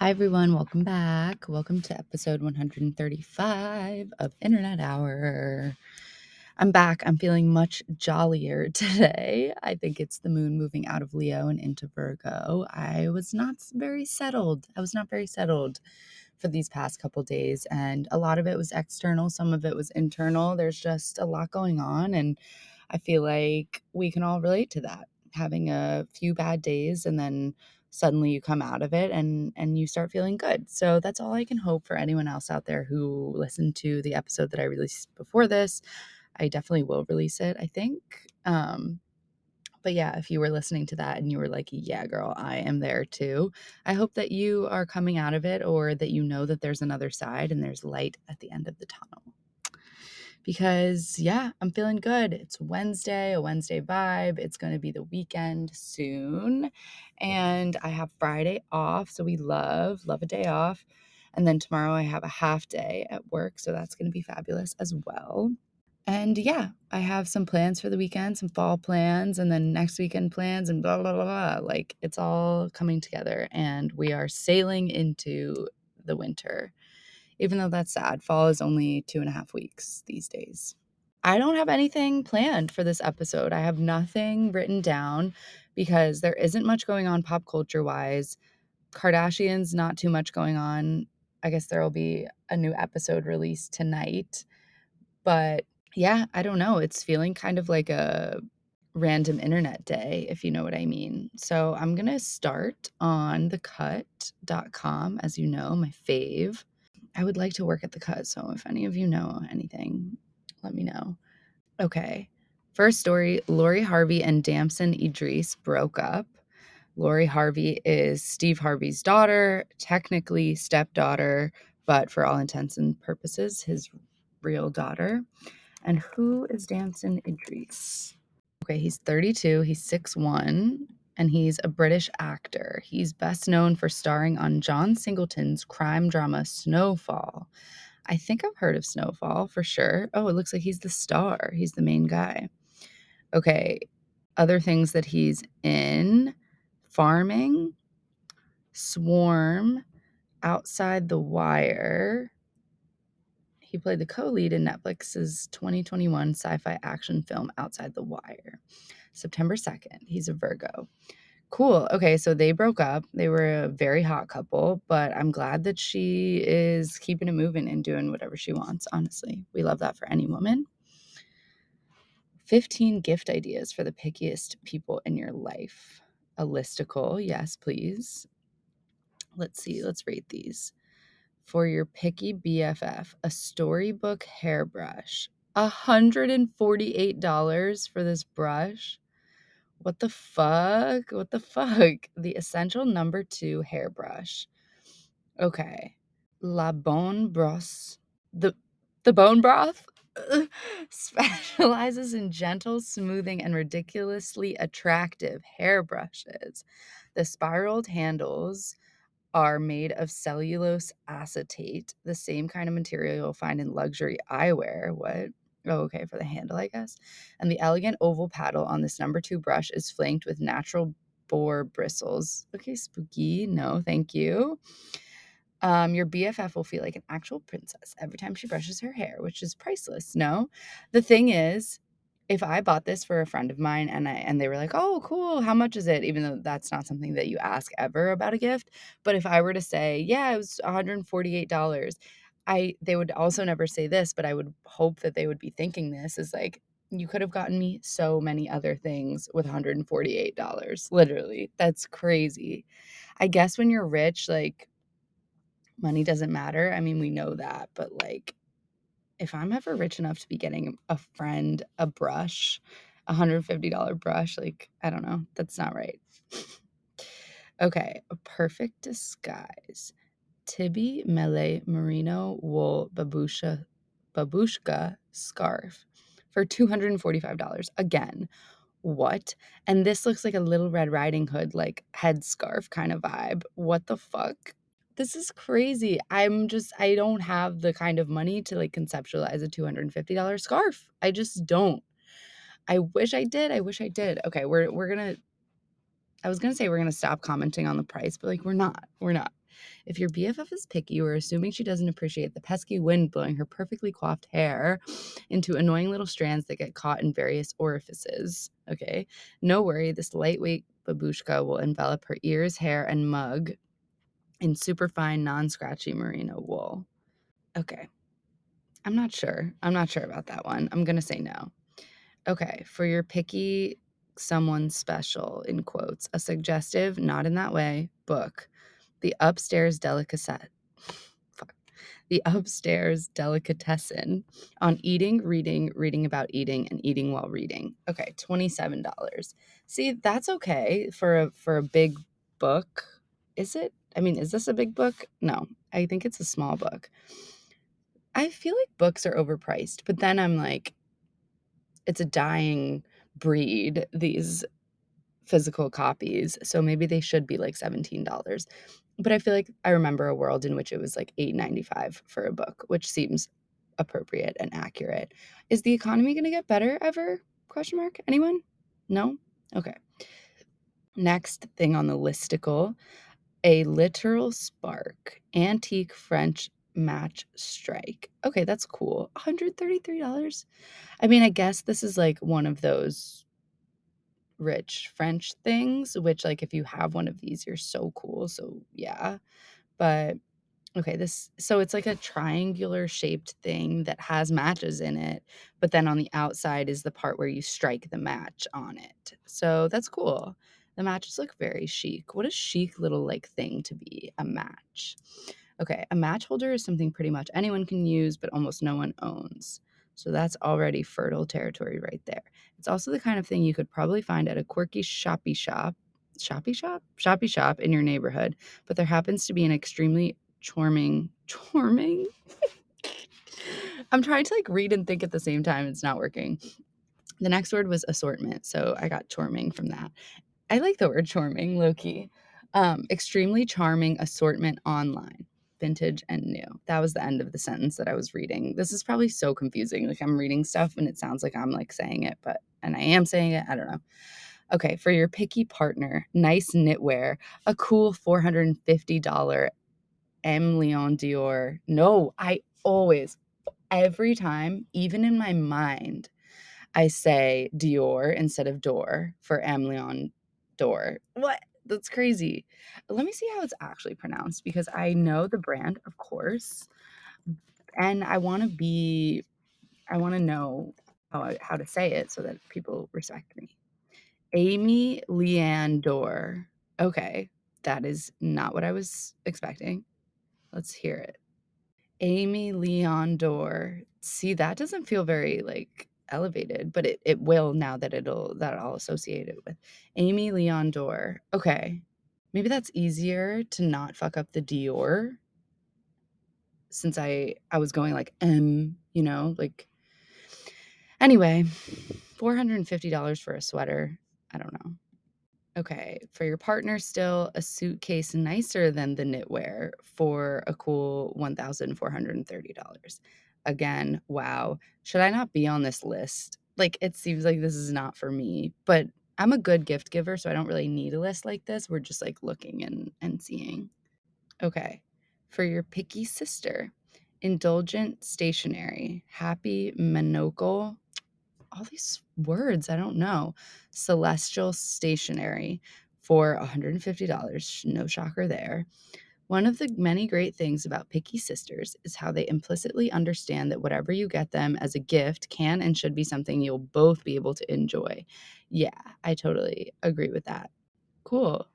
Hi, everyone. Welcome back. Welcome to episode 135 of Internet Hour. I'm back. I'm feeling much jollier today. I think it's the moon moving out of Leo and into Virgo. I was not very settled. I was not very settled for these past couple days, and a lot of it was external, some of it was internal. There's just a lot going on, and I feel like we can all relate to that. Having a few bad days and then suddenly you come out of it and and you start feeling good. So that's all I can hope for anyone else out there who listened to the episode that I released before this. I definitely will release it, I think. Um but yeah, if you were listening to that and you were like, yeah, girl, I am there too. I hope that you are coming out of it or that you know that there's another side and there's light at the end of the tunnel because yeah, I'm feeling good. It's Wednesday, a Wednesday vibe. It's going to be the weekend soon. And I have Friday off. So we love, love a day off. And then tomorrow I have a half day at work. So that's going to be fabulous as well. And yeah, I have some plans for the weekend, some fall plans, and then next weekend plans, and blah, blah, blah, blah. Like it's all coming together. And we are sailing into the winter even though that's sad. Fall is only two and a half weeks these days. I don't have anything planned for this episode. I have nothing written down because there isn't much going on pop culture wise. Kardashians, not too much going on. I guess there will be a new episode released tonight. But yeah, I don't know. It's feeling kind of like a random internet day, if you know what I mean. So I'm going to start on thecut.com, as you know, my fave. I would like to work at the cut. So if any of you know anything, let me know. Okay. First story Lori Harvey and Damson Idris broke up. Lori Harvey is Steve Harvey's daughter, technically stepdaughter, but for all intents and purposes, his real daughter. And who is Damson Idris? Okay, he's 32, he's 6'1, and he's a British actor. He's best known for starring on John Singleton's crime drama Snowfall. I think I've heard of Snowfall for sure. Oh, it looks like he's the star. He's the main guy. Okay, other things that he's in Farming, Swarm, Outside the Wire. He played the co lead in Netflix's 2021 sci fi action film Outside the Wire. September 2nd. He's a Virgo. Cool. Okay, so they broke up. They were a very hot couple, but I'm glad that she is keeping it moving and doing whatever she wants, honestly. We love that for any woman. 15 gift ideas for the pickiest people in your life. A listicle, yes, please. Let's see, let's rate these. For your picky BFF, a storybook hairbrush. $148 for this brush. What the fuck? What the fuck? The essential number two hairbrush. Okay. La Bonne Brosse. The the bone broth specializes in gentle, smoothing, and ridiculously attractive hairbrushes. The spiraled handles are made of cellulose acetate, the same kind of material you'll find in luxury eyewear. What? Oh, okay, for the handle, I guess. And the elegant oval paddle on this number two brush is flanked with natural boar bristles. Okay, spooky. No, thank you. Um, your BFF will feel like an actual princess every time she brushes her hair, which is priceless. No, the thing is, if I bought this for a friend of mine and I and they were like, "Oh, cool, how much is it?" Even though that's not something that you ask ever about a gift, but if I were to say, "Yeah, it was $148," I they would also never say this, but I would hope that they would be thinking this is like you could have gotten me so many other things with $148. Literally. That's crazy. I guess when you're rich, like money doesn't matter. I mean, we know that, but like if I'm ever rich enough to be getting a friend a brush, a $150 brush, like I don't know, that's not right. okay, a perfect disguise. Tibi Mele merino wool babusha babushka scarf for $245. Again, what? And this looks like a little Red Riding Hood, like headscarf kind of vibe. What the fuck? This is crazy. I'm just, I don't have the kind of money to like conceptualize a $250 scarf. I just don't. I wish I did. I wish I did. Okay, we're we're gonna I was gonna say we're gonna stop commenting on the price, but like we're not. We're not. If your BFF is picky, we're assuming she doesn't appreciate the pesky wind blowing her perfectly coiffed hair into annoying little strands that get caught in various orifices. Okay. No worry, this lightweight babushka will envelop her ears, hair, and mug in superfine, non scratchy merino wool. Okay. I'm not sure. I'm not sure about that one. I'm going to say no. Okay. For your picky someone special, in quotes, a suggestive, not in that way, book, The Upstairs Delicatessen. The Upstairs Delicatessen on eating, reading, reading about eating, and eating while reading. Okay, $27. See, that's okay for a for a big book. Is it? I mean, is this a big book? No, I think it's a small book. I feel like books are overpriced, but then I'm like, it's a dying breed, these physical copies. So maybe they should be like $17. But I feel like I remember a world in which it was like $8.95 for a book, which seems appropriate and accurate. Is the economy going to get better ever? Question mark. Anyone? No? Okay. Next thing on the listicle, a literal spark, antique French match strike. Okay, that's cool. $133. I mean, I guess this is like one of those rich French things, which, like, if you have one of these, you're so cool. So, yeah. But okay, this so it's like a triangular shaped thing that has matches in it, but then on the outside is the part where you strike the match on it. So, that's cool. The matches look very chic. What a chic little like thing to be a match. Okay, a match holder is something pretty much anyone can use, but almost no one owns. So that's already fertile territory right there. It's also the kind of thing you could probably find at a quirky shoppy shop, shoppy shop, shoppy shop in your neighborhood. But there happens to be an extremely charming, charming. I'm trying to like read and think at the same time. It's not working. The next word was assortment, so I got charming from that. I like the word charming, low key. Um, extremely charming assortment online vintage and new. That was the end of the sentence that I was reading. This is probably so confusing. Like I'm reading stuff and it sounds like I'm like saying it, but and I am saying it. I don't know. Okay, for your picky partner, nice knitwear, a cool $450 M Leon Dior. No, I always every time, even in my mind, I say Dior instead of door for M Leon Door. What? That's crazy. Let me see how it's actually pronounced because I know the brand, of course, and I want to be, I want to know how, how to say it so that people respect me. Amy Leanne Dore. Okay, that is not what I was expecting. Let's hear it. Aimé Leon Dore. See, that doesn't feel very like elevated, but it, it will now that it'll that I'll associate it with. Aimé Leon Dore. Okay. Maybe that's easier to not fuck up the Dior since I I was going like M, you know, like anyway, $450 for a sweater. I don't know. Okay, for your partner, still a suitcase nicer than the knitwear for a cool $1,430 again, wow, should I not be on this list? Like, it seems like this is not for me, but I'm a good gift giver, so I don't really need a list like this. We're just like looking and, and seeing. Okay, for your picky sister, indulgent stationery, happy Menocal, all these words, I don't know. Celestial stationery for $150. No shocker there. One of the many great things about Picky Sisters is how they implicitly understand that whatever you get them as a gift can and should be something you'll both be able to enjoy. Yeah, I totally agree with that. Cool.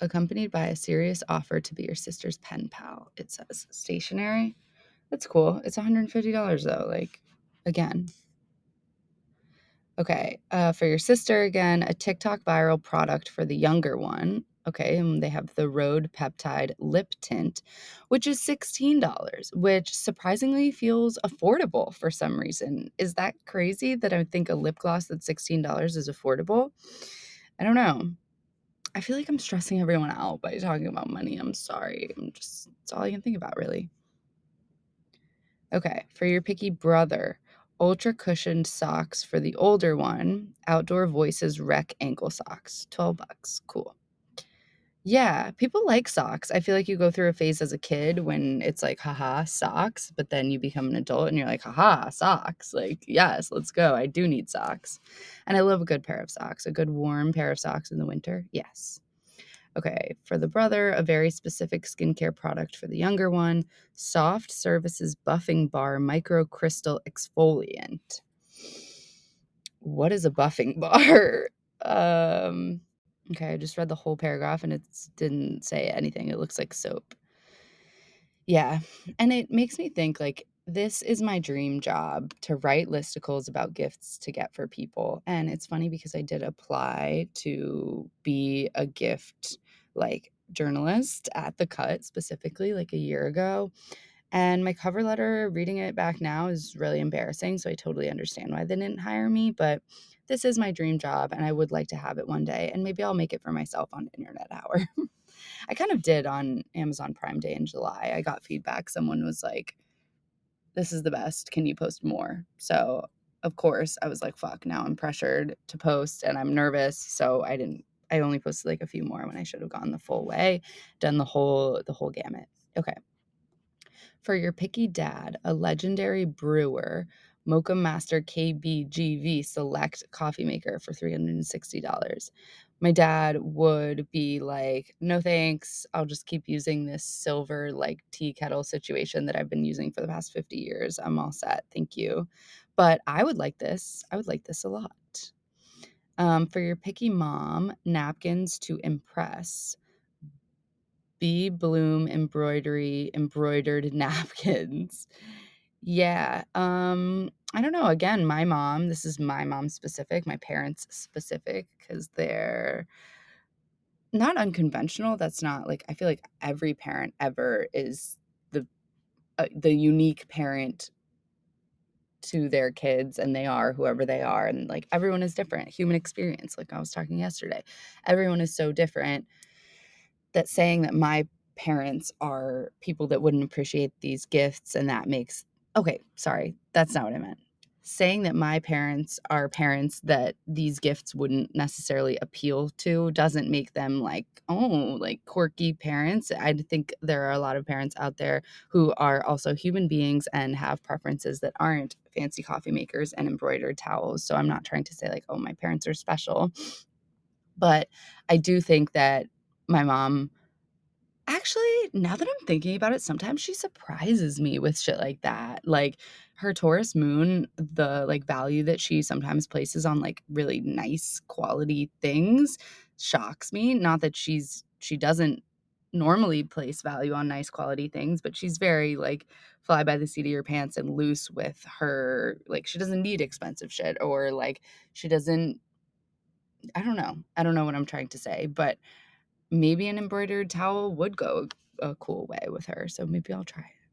Accompanied by a serious offer to be your sister's pen pal, it says. Stationary. That's cool. It's $150 though. Like, again. Okay. Uh, for your sister, again, a TikTok viral product for the younger one Okay, and they have the Rhode Peptide Lip Tint, which is $16, which surprisingly feels affordable for some reason. Is that crazy that I think a lip gloss that's $16 is affordable? I don't know. I feel like I'm stressing everyone out by talking about money. I'm sorry. I'm just, it's all I can think about, really. Okay, for your picky brother, ultra cushioned socks for the older one, Outdoor Voices Rec ankle socks, 12 bucks. Cool. Yeah, people like socks. I feel like you go through a phase as a kid when it's like, haha, socks, but then you become an adult and you're like, haha, socks. Like, yes, let's go. I do need socks. And I love a good pair of socks, a good warm pair of socks in the winter. Yes. Okay, for the brother, a very specific skincare product for the younger one Soft Services Buffing Bar Micro Crystal Exfoliant. What is a buffing bar? um, Okay, I just read the whole paragraph and it didn't say anything. It looks like soap. Yeah. And it makes me think like this is my dream job to write listicles about gifts to get for people. And it's funny because I did apply to be a gift like journalist at the cut specifically like a year ago. And my cover letter, reading it back now, is really embarrassing. So I totally understand why they didn't hire me. But this is my dream job and I would like to have it one day. And maybe I'll make it for myself on Internet Hour. I kind of did on Amazon Prime Day in July. I got feedback. Someone was like, This is the best. Can you post more? So, of course, I was like, Fuck, now I'm pressured to post and I'm nervous. So I didn't. I only posted like a few more when I should have gone the full way, done the whole the whole gamut. Okay. For your picky dad, a legendary brewer Moccamaster KBGV Select coffee maker for $360. My dad would be like, no thanks. I'll just keep using this silver like tea kettle situation that I've been using for the past 50 years. I'm all set. Thank you. But I would like this. I would like this a lot. Um, for your picky mom, napkins to impress. Bee Bloom embroidery embroidered napkins. Yeah. Um, I don't know. Again, my mom, this is my mom specific, my parents specific, because they're not unconventional. That's not like I feel like every parent ever is the uh, the unique parent to their kids and they are whoever they are and like everyone is different human experience like i was talking yesterday everyone is so different that saying that my parents are people that wouldn't appreciate these gifts and that makes okay, sorry, that's not what I meant. Saying that my parents are parents that these gifts wouldn't necessarily appeal to doesn't make them like, oh, like quirky parents. I think there are a lot of parents out there who are also human beings and have preferences that aren't fancy coffee makers and embroidered towels. So I'm not trying to say like, oh, my parents are special. But I do think that my mom Actually, now that I'm thinking about it, sometimes she surprises me with shit like that. Like her Taurus moon, the like value that she sometimes places on like really nice quality things shocks me. Not that she's she doesn't normally place value on nice quality things, but she's very like fly by the seat of your pants and loose with her like she doesn't need expensive shit or like she doesn't I don't know. I don't know what I'm trying to say, but maybe an embroidered towel would go a cool way with her. So maybe I'll try it.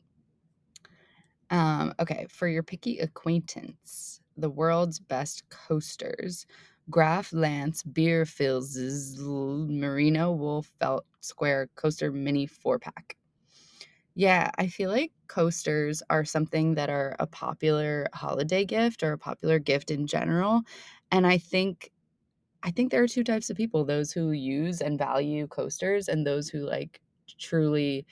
Um, okay, for your picky acquaintance, the world's best coasters. Graf Lantz Beer Fills Merino Wool Felt Square Coaster Mini 4 pack. Yeah, I feel like coasters are something that are a popular holiday gift or a popular gift in general. And I think I think there are two types of people those who use and value coasters, and those who like truly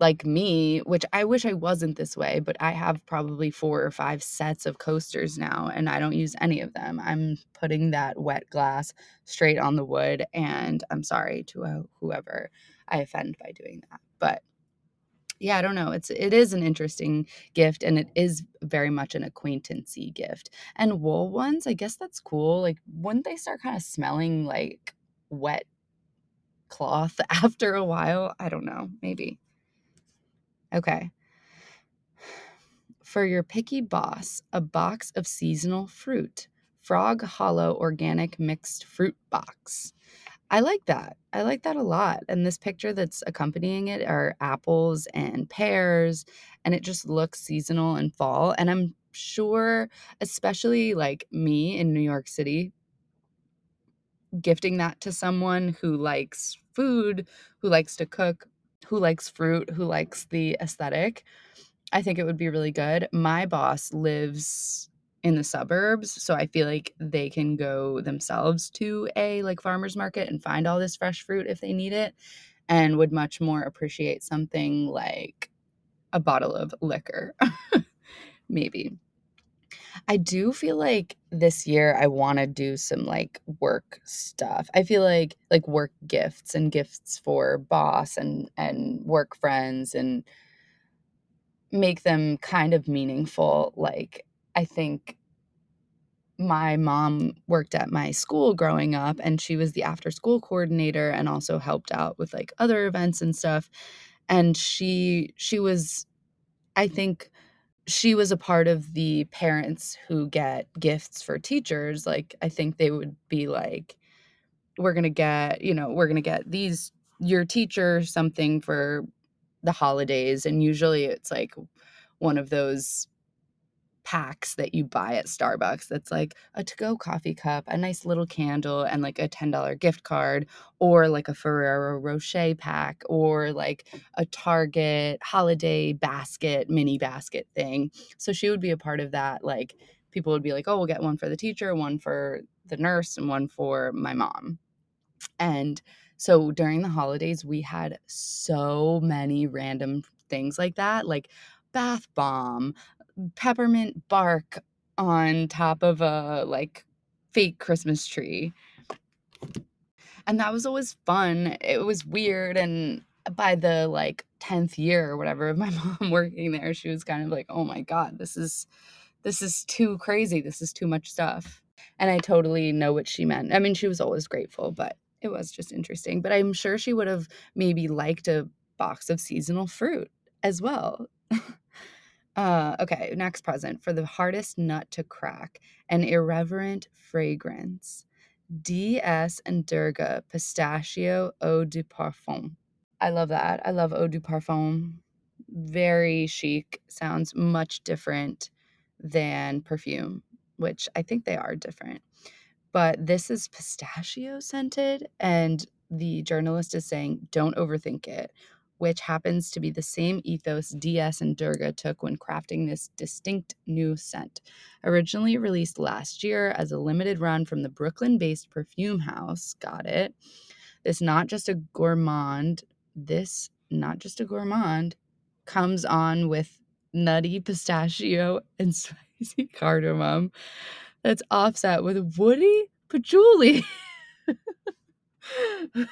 like me, which I wish I wasn't this way, but I have probably four or five sets of coasters now, and I don't use any of them. I'm putting that wet glass straight on the wood, and I'm sorry to whoever I offend by doing that. But yeah, I don't know. It's it is an interesting gift and it is very much an acquaintancy gift. And wool ones, I guess that's cool. Like wouldn't they start kind of smelling like wet cloth after a while? I don't know. Maybe. Okay. For your picky boss, a box of seasonal fruit. Frog Hollow organic mixed fruit box. I like that. I like that a lot. And this picture that's accompanying it are apples and pears, and it just looks seasonal and fall. And I'm sure, especially like me in New York City, gifting that to someone who likes food, who likes to cook, who likes fruit, who likes the aesthetic, I think it would be really good. My boss lives in the suburbs, so I feel like they can go themselves to a, like, farmer's market and find all this fresh fruit if they need it, and would much more appreciate something like a bottle of liquor. Maybe. I do feel like this year I wanna do some, like, work stuff. I feel like like, work gifts and gifts for boss and and work friends and make them kind of meaningful, like, I think my mom worked at my school growing up, and she was the after-school coordinator and also helped out with, like, other events and stuff, and she she was I think she was a part of the parents who get gifts for teachers, like, I think they would be like, "We're gonna get" you know, "We're gonna get these your teacher something for the holidays," and usually it's, like, one of those packs that you buy at Starbucks that's like a to-go coffee cup, a nice little candle, and, like, a $10 gift card, or, like, a Ferrero Rocher pack, or, like, a Target holiday basket, mini basket thing. So she would be a part of that, like, people would be like, "Oh, we'll get one for the teacher, one for the nurse, and one for my mom." And so during the holidays, we had so many random things like that, like bath bomb, peppermint bark on top of a, like, fake Christmas tree. And that was always fun. It was weird, and by the, like, 10th year or whatever of my mom working there, she was kind of like, "Oh my god, this is this is too crazy, this is too much stuff." And I totally know what she meant. I mean, she was always grateful, but it was just interesting. But I'm sure she would've maybe liked a box of seasonal fruit as well. Uh, okay, next present. For the hardest nut to crack, an irreverent fragrance. DS and Durga Pistachio Eau de Parfum. I love that. I love Eau de Parfum. Very chic. Sounds much different than perfume, which I think they are different. But this is pistachio scented, and the journalist is saying, "Don't overthink it," which happens to be the same ethos DS and Durga took when crafting this distinct new scent. Originally released last year as a limited run from the Brooklyn-based perfume house, got it. This not just a gourmand, this not just a gourmand comes on with nutty pistachio and spicy cardamom that's offset with woody patchouli.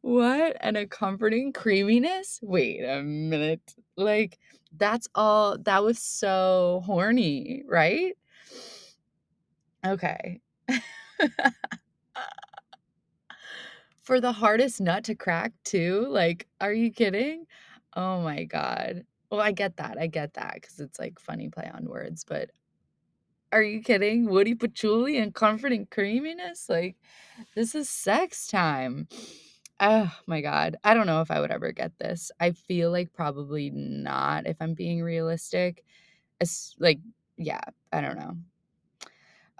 What? And a comforting creaminess? Wait a minute. Like, that's all that was so horny, right? Okay. For the hardest nut to crack too? Like, are you kidding? Oh my god. Well, I get that, I get that because it's, like, funny play on words, but are you kidding? Woody patchouli and comforting creaminess? Like, this is sex time. Oh my god. I don't know if I would ever get this. I feel like probably not if I'm being realistic. It's like, yeah, I don't know.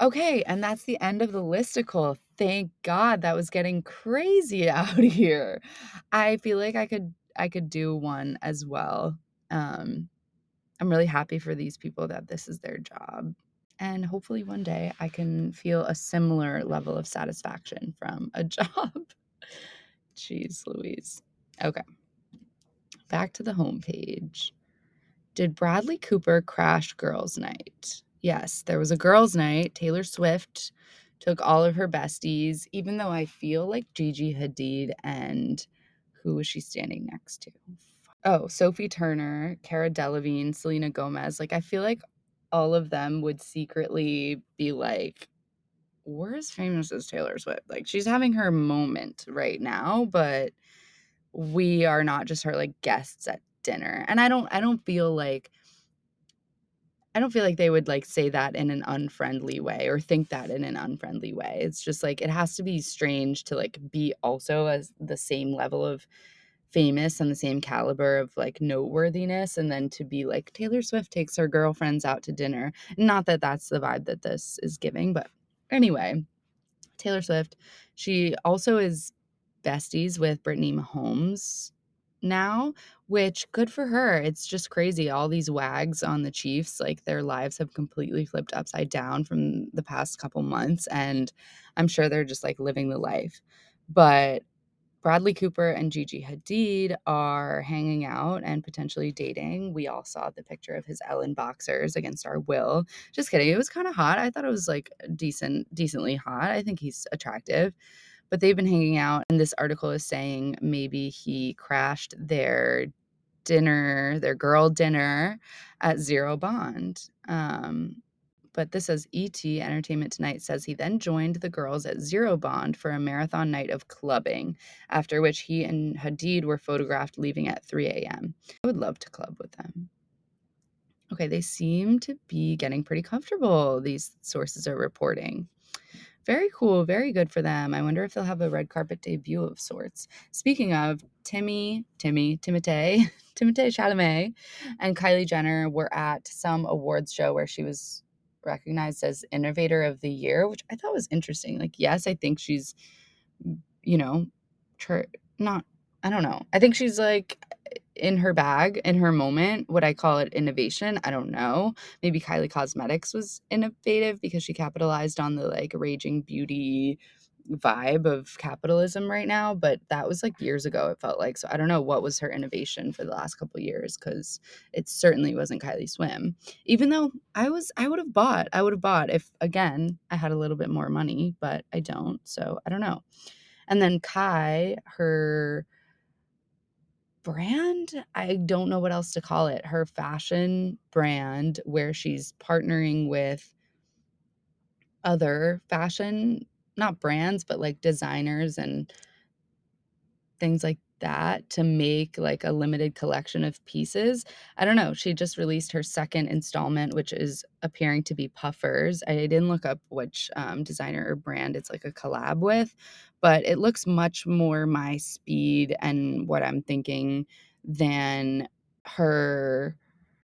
Okay, and that's the end of the listicle. Thank God that was getting crazy out here. I feel like I could I could do one as well. Um, I'm really happy for these people that this is their job. And hopefully one day I can feel a similar level of satisfaction from a job. Jeez Louise. Okay. Back to the homepage. Did Bradley Cooper crash girls' night? Yes, there was a girls' night. Taylor Swift took all of her besties, even though I feel like Gigi Hadid and who was she standing next to? Oh, Sophie Turner, Cara Delevingne, Selena Gomez. Like, I feel like all of them would secretly be like, we're as famous as Taylor Swift. Like she's having her moment right now, but we are not just her like guests at dinner. And I don't I don't feel like I don't feel like they would like say that in an unfriendly way or think that in an unfriendly way. It's just like it has to be strange to like be also as the same level of famous and the same caliber of like noteworthiness and then to be like Taylor Swift takes her girlfriends out to dinner. Not that that's the vibe that this is giving, but Anyway, Taylor Swift, she also is besties with Brittany Mahomes. now, which good for her. It's just crazy. All these wags on the Chiefs, like their lives have completely flipped upside down from the past couple months. And I'm sure they're just like living the life. But Bradley Cooper and Gigi Hadid are hanging out and potentially dating. We all saw the picture of his Ellen boxers against our will. Just kidding. It was kind of hot. I thought it was like decent, decently hot. I think he's attractive. But they've been hanging out, and this article is saying maybe he crashed their dinner, their girl dinner at Zero Bond. Um, but this says ET Entertainment Tonight says he then joined the girls at Zero Bond for a marathon night of clubbing, after which he and Hadid were photographed leaving at 3 a.m. I would love to club with them. Okay, they seem to be getting pretty comfortable, these sources are reporting. Very cool, very good for them. I wonder if they'll have a red carpet debut of sorts. Speaking of, Timmy, Timmy, Timothée, Timothée Chalamet and Kylie Jenner were at some awards show where she was recognized as innovator of the year, which I thought was interesting. Like, yes, I think she's, you know, tr- not, I don't know. I think she's like in her bag, in her moment. Would I call it innovation? I don't know. Maybe Kylie Cosmetics was innovative because she capitalized on the like raging beauty vibe of capitalism right now but that was like years ago it felt like so i don't know what was her innovation for the last couple years because it certainly wasn't kylie swim even though i was i would have bought i would have bought if again i had a little bit more money but i don't so i don't know and then Khy her brand i don't know what else to call it her fashion brand where she's partnering with other fashion not brands, but like designers and things like that to make like a limited collection of pieces. I don't know. She just released her second installment, which is appearing to be Puffers. I didn't look up which um, designer or brand it's like a collab with, but it looks much more my speed and what I'm thinking than her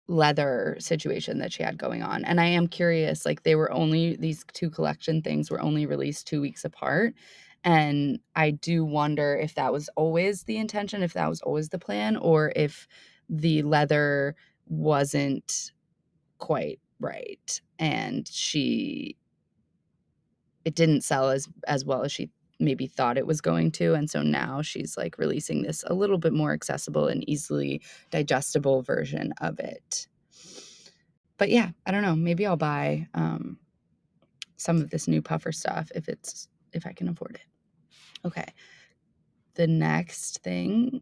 leather situation that she had going on. And I am curious, like they were only these two collection things were only released 2 weeks apart. And I do wonder if that was always the intention, if that was always the plan, or if the leather wasn't quite right and she it didn't sell as as well as she maybe thought it was going to and so now she's like releasing this a little bit more accessible and easily digestible version of it. But yeah i don't know maybe i'll buy um, some of this new puffer stuff if it's if i can afford it. Okay. The next thing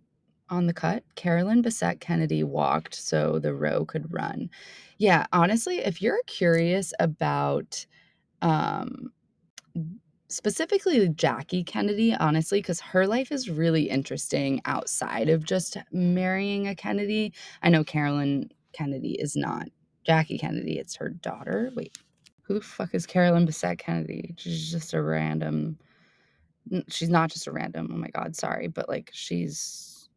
on the cut carolyn bessette kennedy walked so the row could run. Yeah honestly if you're curious about um specifically Jackie Kennedy, honestly, because her life is really interesting outside of just marrying a Kennedy. I know Carolyn Kennedy is not Jackie Kennedy, it's her daughter. Wait, who the fuck is Carolyn Bessette Kennedy? She's just a random. She's not just a random. Oh my God, sorry. But like, she's.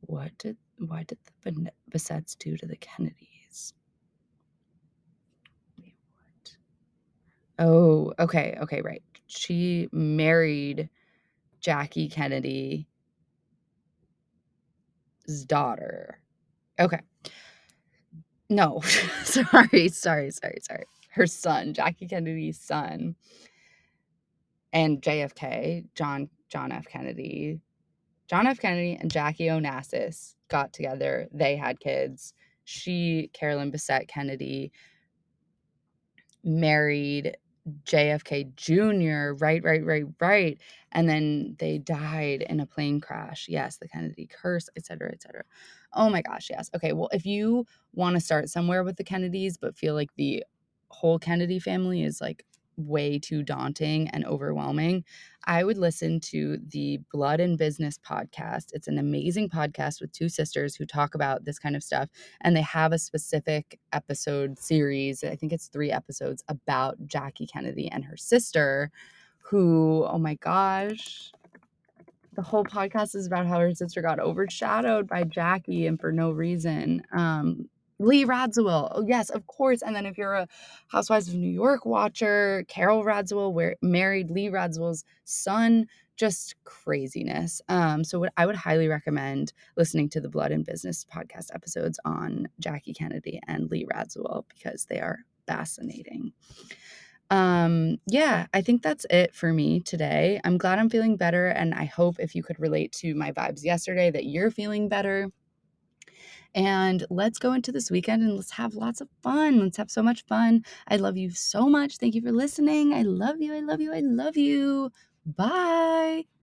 What did. Why did the Bessettes do to the Kennedys? Oh, okay, okay, right. She married Jackie Kennedy's daughter. Okay. No, sorry, sorry, sorry, sorry. Her son, Jackie Kennedy's son, and JFK, John John F. Kennedy, John F. Kennedy and Jackie Onassis got together. They had kids. She, Carolyn Bessette Kennedy, married JFK Jr., right, right, right, right. And then they died in a plane crash. Yes, the Kennedy curse, et cetera, et cetera. Oh my gosh, yes. Okay, well, if you want to start somewhere with the Kennedys, but feel like the whole Kennedy family is like way too daunting and overwhelming, I would listen to the Blood and Business podcast. It's an amazing podcast with two sisters who talk about this kind of stuff. And they have a specific episode series, I think it's three episodes, about Jackie Kennedy and her sister, who, oh my gosh, the whole podcast is about how her sister got overshadowed by Jackie and for no reason. Um, Lee Radziwill. Oh, yes, of course. And then if you're a Housewives of New York watcher, Carol Radziwill, where married Lee Radziwill's son, just craziness. Um, so what I would highly recommend listening to the Blood and Business podcast episodes on Jackie Kennedy and Lee Radziwill because they are fascinating. Um, yeah, I think that's it for me today. I'm glad I'm feeling better, and I hope if you could relate to my vibes yesterday that you're feeling better. And let's go into this weekend and let's have lots of fun. Let's have so much fun. I love you so much. Thank you for listening. I love you. I love you. I love you. Bye.